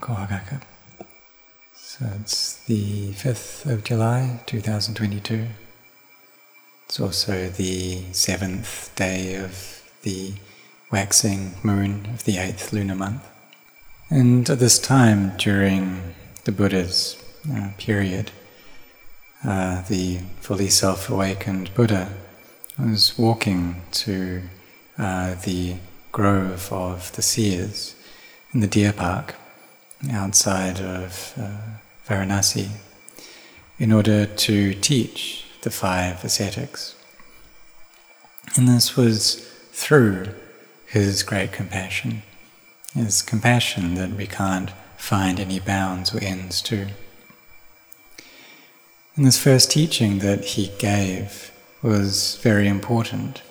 Kohagaka. So it's the 5th of July 2022. It's also the seventh day of the waxing moon of the eighth lunar month. And at this time during the Buddha's uh, period, uh, the fully self awakened Buddha was walking to uh, the grove of the seers in the deer park outside of uh, Varanasi in order to teach the five ascetics. And this was through his great compassion, his compassion that we can't find any bounds or ends to. And this first teaching that he gave was very important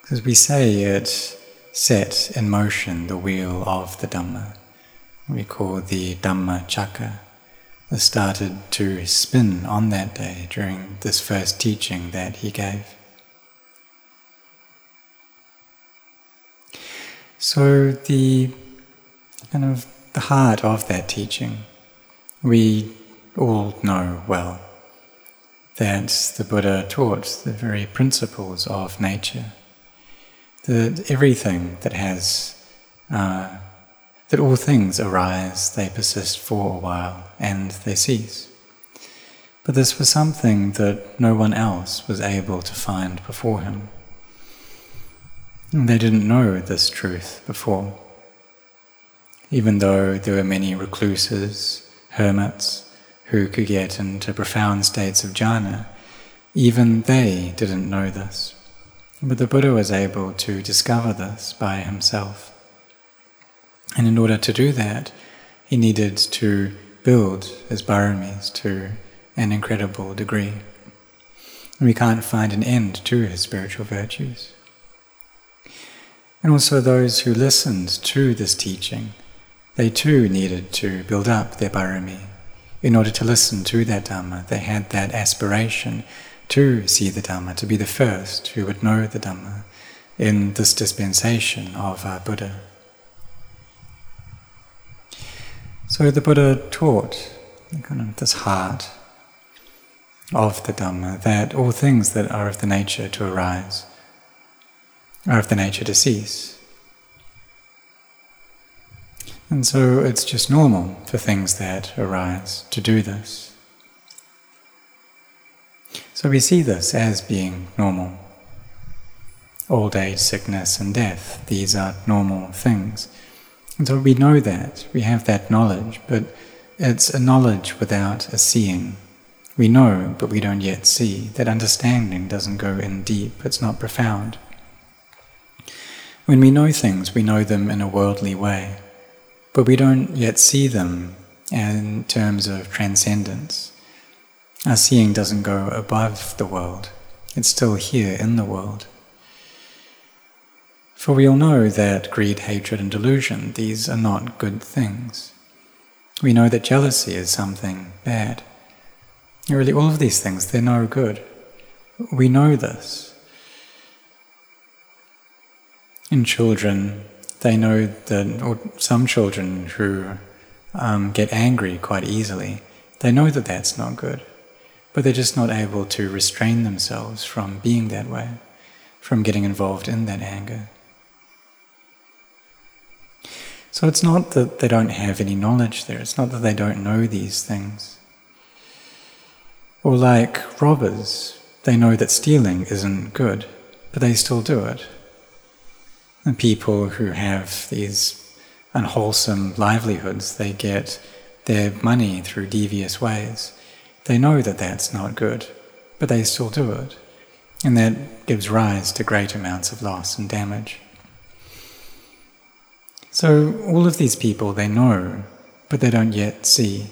because we say it set in motion the wheel of the Dhamma. We call the Dhamma Chakra. Started to spin on that day during this first teaching that he gave. So the kind of the heart of that teaching, we all know well that the Buddha taught the very principles of nature that everything that has, uh, that all things arise, they persist for a while, and they cease. But this was something that no one else was able to find before him. They didn't know this truth before. Even though there were many recluses, hermits, who could get into profound states of jhana, even they didn't know this. But the Buddha was able to discover this by himself. And in order to do that, he needed to build his paramis to an incredible degree. And we can't find an end to his spiritual virtues. And also those who listened to this teaching, they too needed to build up their parami. In order to listen to that Dhamma, they had that aspiration to see the Dhamma, to be the first who would know the Dhamma in this dispensation of our Buddha. So the Buddha taught kind of this heart of the Dhamma that all things that are of the nature to arise are of the nature to cease. And so it's just normal for things that arise to do this. So we see this as being normal. Old age, sickness, and death, these are normal things. And so we know that, we have that knowledge, but it's a knowledge without a seeing. We know, but we don't yet see. That understanding doesn't go in deep, it's not profound. When we know things, we know them in a worldly way, but we don't yet see them in terms of transcendence. Our seeing doesn't go above the world, it's still here in the world. For we all know that greed, hatred, and delusion, these are not good things. We know that jealousy is something bad. Really, all of these things, they're no good. We know this. In children, they know that, or some children who um, get angry quite easily, they know that that's not good but they're just not able to restrain themselves from being that way, from getting involved in that anger. So it's not that they don't have any knowledge there, it's not that they don't know these things. Or like robbers, they know that stealing isn't good, but they still do it. And people who have these unwholesome livelihoods, they get their money through devious ways. They know that that's not good, but they still do it. And that gives rise to great amounts of loss and damage. So, all of these people, they know, but they don't yet see.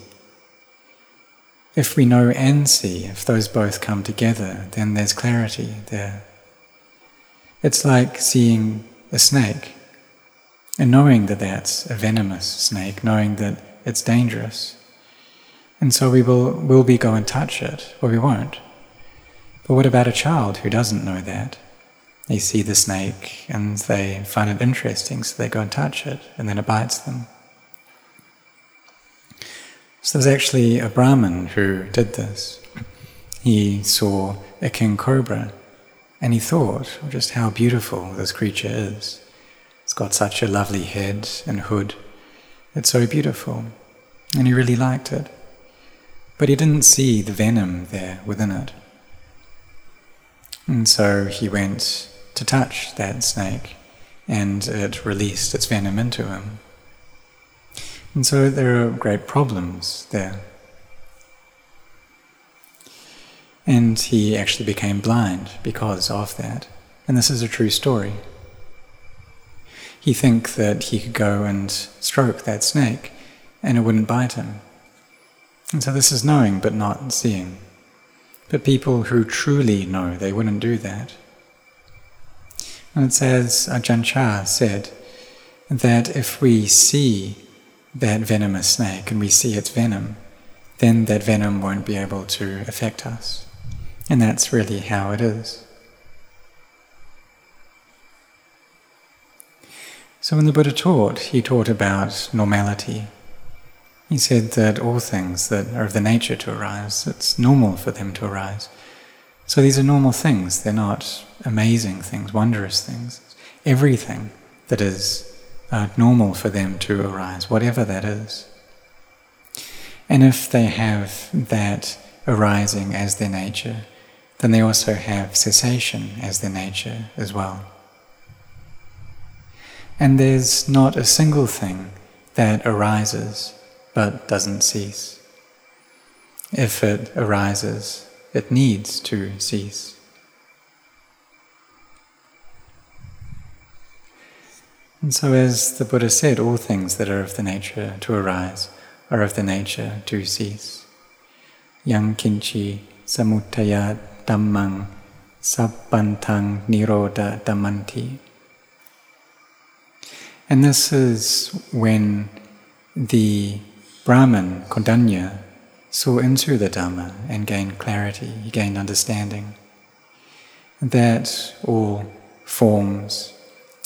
If we know and see, if those both come together, then there's clarity there. It's like seeing a snake and knowing that that's a venomous snake, knowing that it's dangerous. And so we will, will we go and touch it, or we won't? But what about a child who doesn't know that? They see the snake and they find it interesting, so they go and touch it, and then it bites them. So there's actually a Brahmin who did this. He saw a king cobra and he thought just how beautiful this creature is. It's got such a lovely head and hood. It's so beautiful. And he really liked it. But he didn't see the venom there within it. And so he went to touch that snake, and it released its venom into him. And so there are great problems there. And he actually became blind because of that. And this is a true story. He think that he could go and stroke that snake and it wouldn't bite him. And so this is knowing but not seeing. But people who truly know, they wouldn't do that. And it says, Ajahn Chah said, that if we see that venomous snake and we see its venom, then that venom won't be able to affect us. And that's really how it is. So when the Buddha taught, he taught about normality. He said that all things that are of the nature to arise, it's normal for them to arise. So these are normal things, they're not amazing things, wondrous things. Everything that is uh, normal for them to arise, whatever that is. And if they have that arising as their nature, then they also have cessation as their nature as well. And there's not a single thing that arises but doesn't cease. If it arises, it needs to cease. And so, as the Buddha said, all things that are of the nature to arise are of the nature to cease. Yang kinchi samudaya dhammang sabbantang nirodha dhammanti. And this is when the Brahman, Kondanya, saw into the Dhamma and gained clarity, he gained understanding. That all forms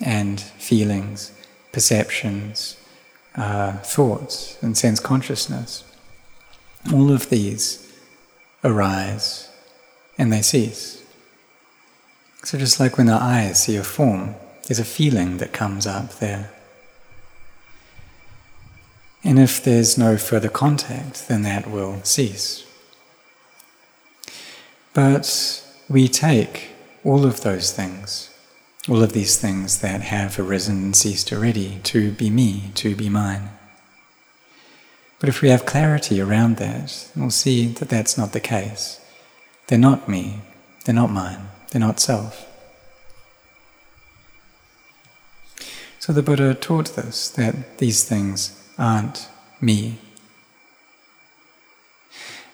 and feelings, perceptions, uh, thoughts, and sense consciousness. All of these arise and they cease. So, just like when our eyes see a form, there's a feeling that comes up there. And if there's no further contact, then that will cease. But we take all of those things all of these things that have arisen and ceased already to be me, to be mine. But if we have clarity around that, we'll see that that's not the case. They're not me, they're not mine, they're not self. So the Buddha taught this, that these things aren't me.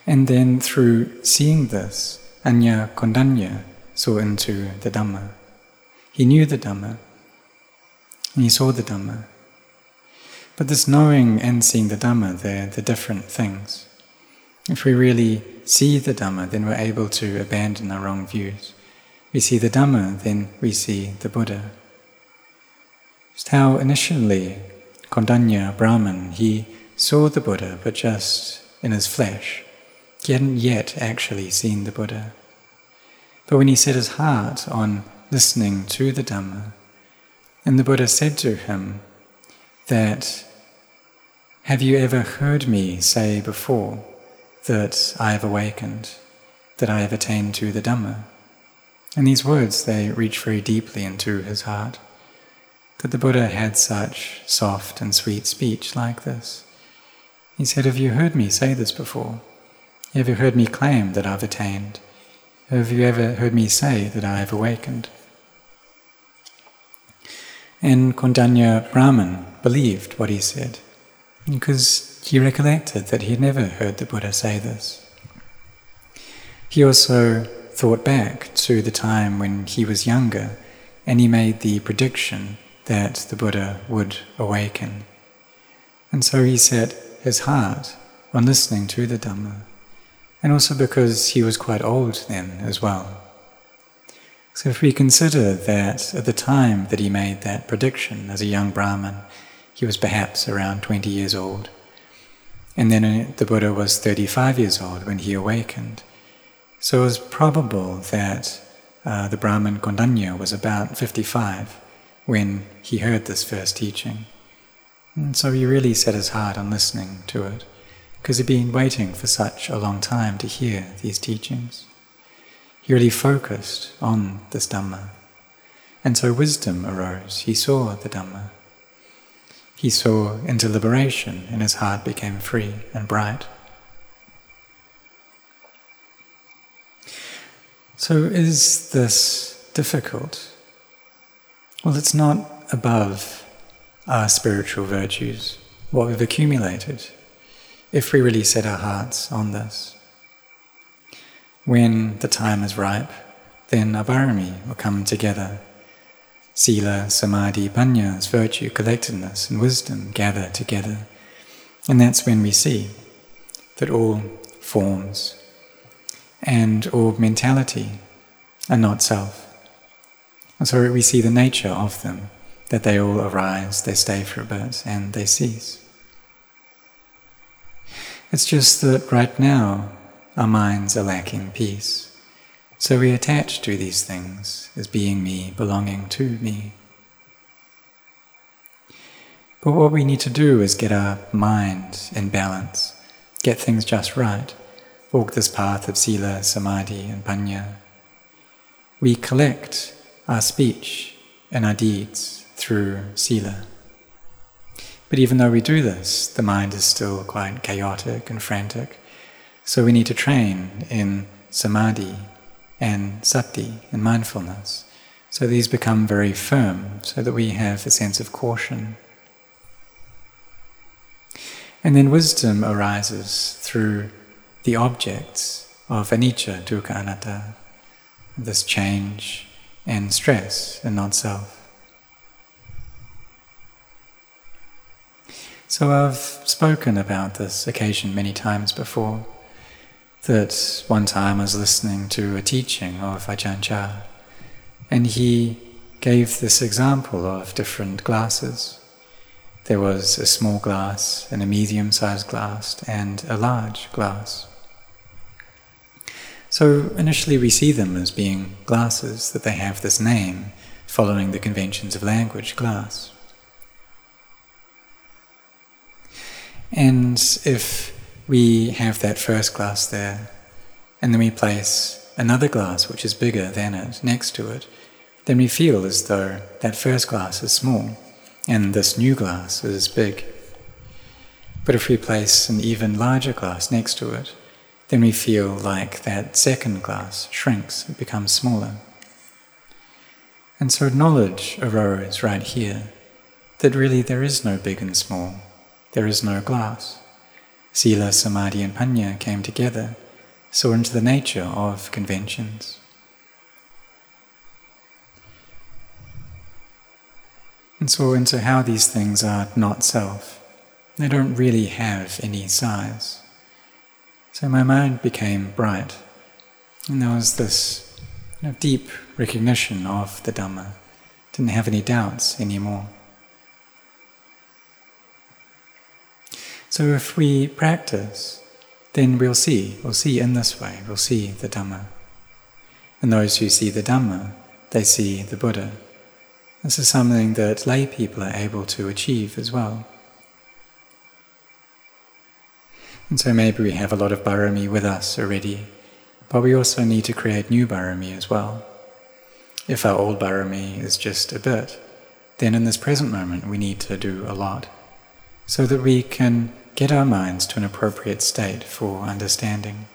And then through seeing this, Anya Kondanya saw into the Dhamma. He knew the Dhamma, and he saw the Dhamma. But this knowing and seeing the Dhamma, they're the different things. If we really see the Dhamma, then we're able to abandon our wrong views. We see the Dhamma, then we see the Buddha. Just how initially Kondanya Brahman, he saw the Buddha, but just in his flesh. He hadn't yet actually seen the Buddha. But when he set his heart on listening to the Dhamma. And the Buddha said to him that, Have you ever heard me say before that I have awakened, that I have attained to the Dhamma? And these words, they reach very deeply into his heart. That the Buddha had such soft and sweet speech like this. He said, Have you heard me say this before? Have you heard me claim that I've attained? Have you ever heard me say that I have awakened? And Kondanya Brahman believed what he said because he recollected that he had never heard the Buddha say this. He also thought back to the time when he was younger and he made the prediction that the Buddha would awaken. And so he set his heart on listening to the Dhamma, and also because he was quite old then as well. So, if we consider that at the time that he made that prediction as a young Brahmin, he was perhaps around 20 years old, And then the Buddha was 35 years old when he awakened. So it was probable that uh, the Brahmin Kondanya was about 55 when he heard this first teaching. And so he really set his heart on listening to it, because he'd been waiting for such a long time to hear these teachings. He really focused on this Dhamma. And so wisdom arose. He saw the Dhamma. He saw into liberation, and his heart became free and bright. So, is this difficult? Well, it's not above our spiritual virtues, what we've accumulated, if we really set our hearts on this. When the time is ripe, then our parami will come together. Sila, Samadhi, Panya's virtue, collectedness, and wisdom gather together. And that's when we see that all forms and all mentality are not self. And so we see the nature of them, that they all arise, they stay for a bit, and they cease. It's just that right now our minds are lacking peace. So we attach to these things as being me, belonging to me. But what we need to do is get our mind in balance, get things just right, walk this path of sila, samadhi, and panya. We collect our speech and our deeds through sila. But even though we do this, the mind is still quite chaotic and frantic. So we need to train in samadhi and sati and mindfulness. So these become very firm, so that we have a sense of caution. And then wisdom arises through the objects of anicca, dukkha, anatta, this change and stress and not self. So I've spoken about this occasion many times before. That one time I was listening to a teaching of Ajahn Chah, and he gave this example of different glasses. There was a small glass, and a medium sized glass, and a large glass. So initially we see them as being glasses, that they have this name following the conventions of language, glass. And if we have that first glass there, and then we place another glass which is bigger than it next to it, then we feel as though that first glass is small and this new glass is big. But if we place an even larger glass next to it, then we feel like that second glass shrinks, it becomes smaller. And so knowledge arose right here that really there is no big and small, there is no glass. Sila, Samadhi, and Panya came together, saw into the nature of conventions. And saw into how these things are not self. They don't really have any size. So my mind became bright, and there was this you know, deep recognition of the Dhamma. Didn't have any doubts anymore. So if we practice, then we'll see, we'll see in this way, we'll see the Dhamma. And those who see the Dhamma, they see the Buddha. This is something that lay people are able to achieve as well. And so maybe we have a lot of parami with us already, but we also need to create new parami as well. If our old parami is just a bit, then in this present moment we need to do a lot, so that we can get our minds to an appropriate state for understanding.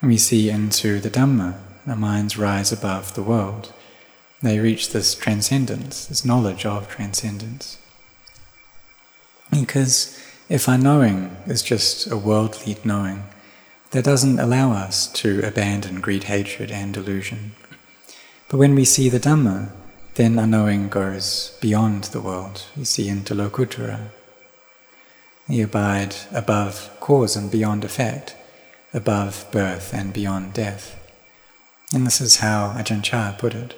And we see into the Dhamma, our minds rise above the world. They reach this transcendence, this knowledge of transcendence. Because if our knowing is just a worldly knowing, that doesn't allow us to abandon greed, hatred, and delusion. But when we see the Dhamma, then our knowing goes beyond the world. We see into Lokuttara. We abide above cause and beyond effect, above birth and beyond death. And this is how Ajahn Chah put it.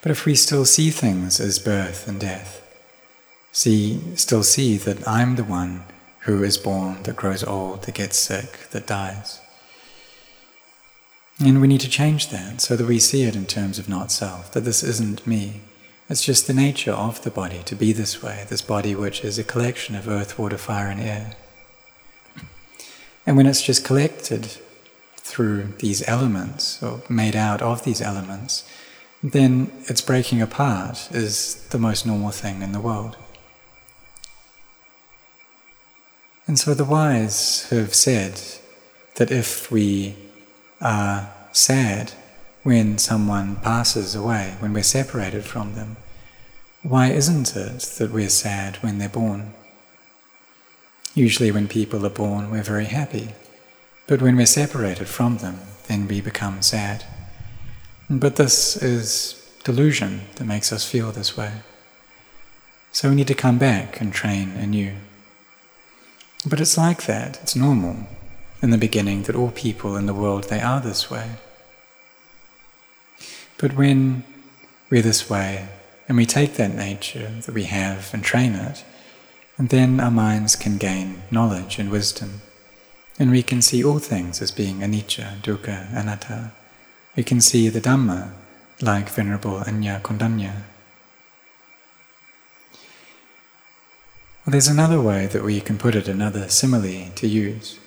But if we still see things as birth and death, see, still see that I'm the one who is born, that grows old, that gets sick, that dies. And we need to change that so that we see it in terms of not self, that this isn't me. It's just the nature of the body to be this way, this body which is a collection of earth, water, fire, and air. And when it's just collected through these elements, or made out of these elements, then its breaking apart is the most normal thing in the world. And so the wise have said that if we are sad when someone passes away, when we're separated from them, why isn't it that we're sad when they're born? Usually, when people are born, we're very happy. But when we're separated from them, then we become sad. But this is delusion that makes us feel this way. So we need to come back and train anew. But it's like that, it's normal in the beginning that all people in the world they are this way. But when we're this way and we take that nature that we have and train it, and then our minds can gain knowledge and wisdom, and we can see all things as being anicca, dukkha, anatta. We can see the Dhamma like Venerable Anya Kondanya. There's another way that we can put it, another simile to use.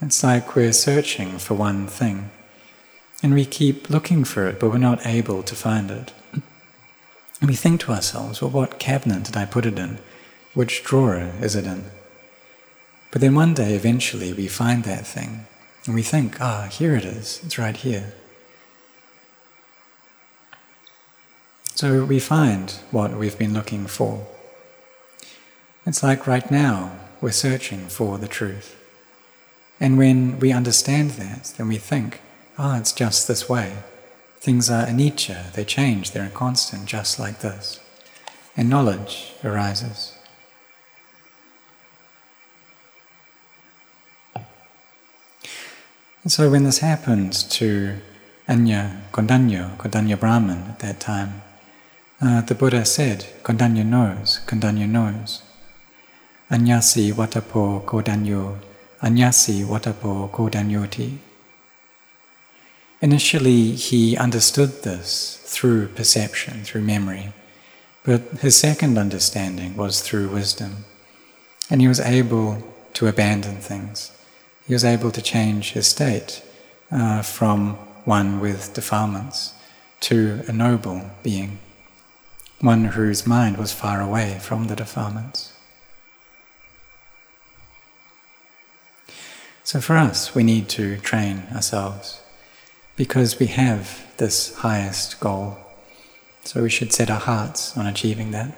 It's like we're searching for one thing, and we keep looking for it, but we're not able to find it. And we think to ourselves, well, what cabinet did I put it in? Which drawer is it in? But then one day, eventually, we find that thing, and we think, ah, oh, here it is, it's right here. So we find what we've been looking for. It's like right now, we're searching for the truth. And when we understand that, then we think, ah, oh, it's just this way. Things are anicca, they change, they're constant, just like this. And knowledge arises. And so when this happened to Anya Kondanyo, Kondanya Brahman at that time, uh, the Buddha said, Kondanya knows, Kondanya knows. Anyasi watapo kodanyo, anyasi watapo kodanyoti. Initially, he understood this through perception, through memory, but his second understanding was through wisdom. And he was able to abandon things. He was able to change his state uh, from one with defilements to a noble being one whose mind was far away from the defilements. So for us, we need to train ourselves because we have this highest goal. So we should set our hearts on achieving that.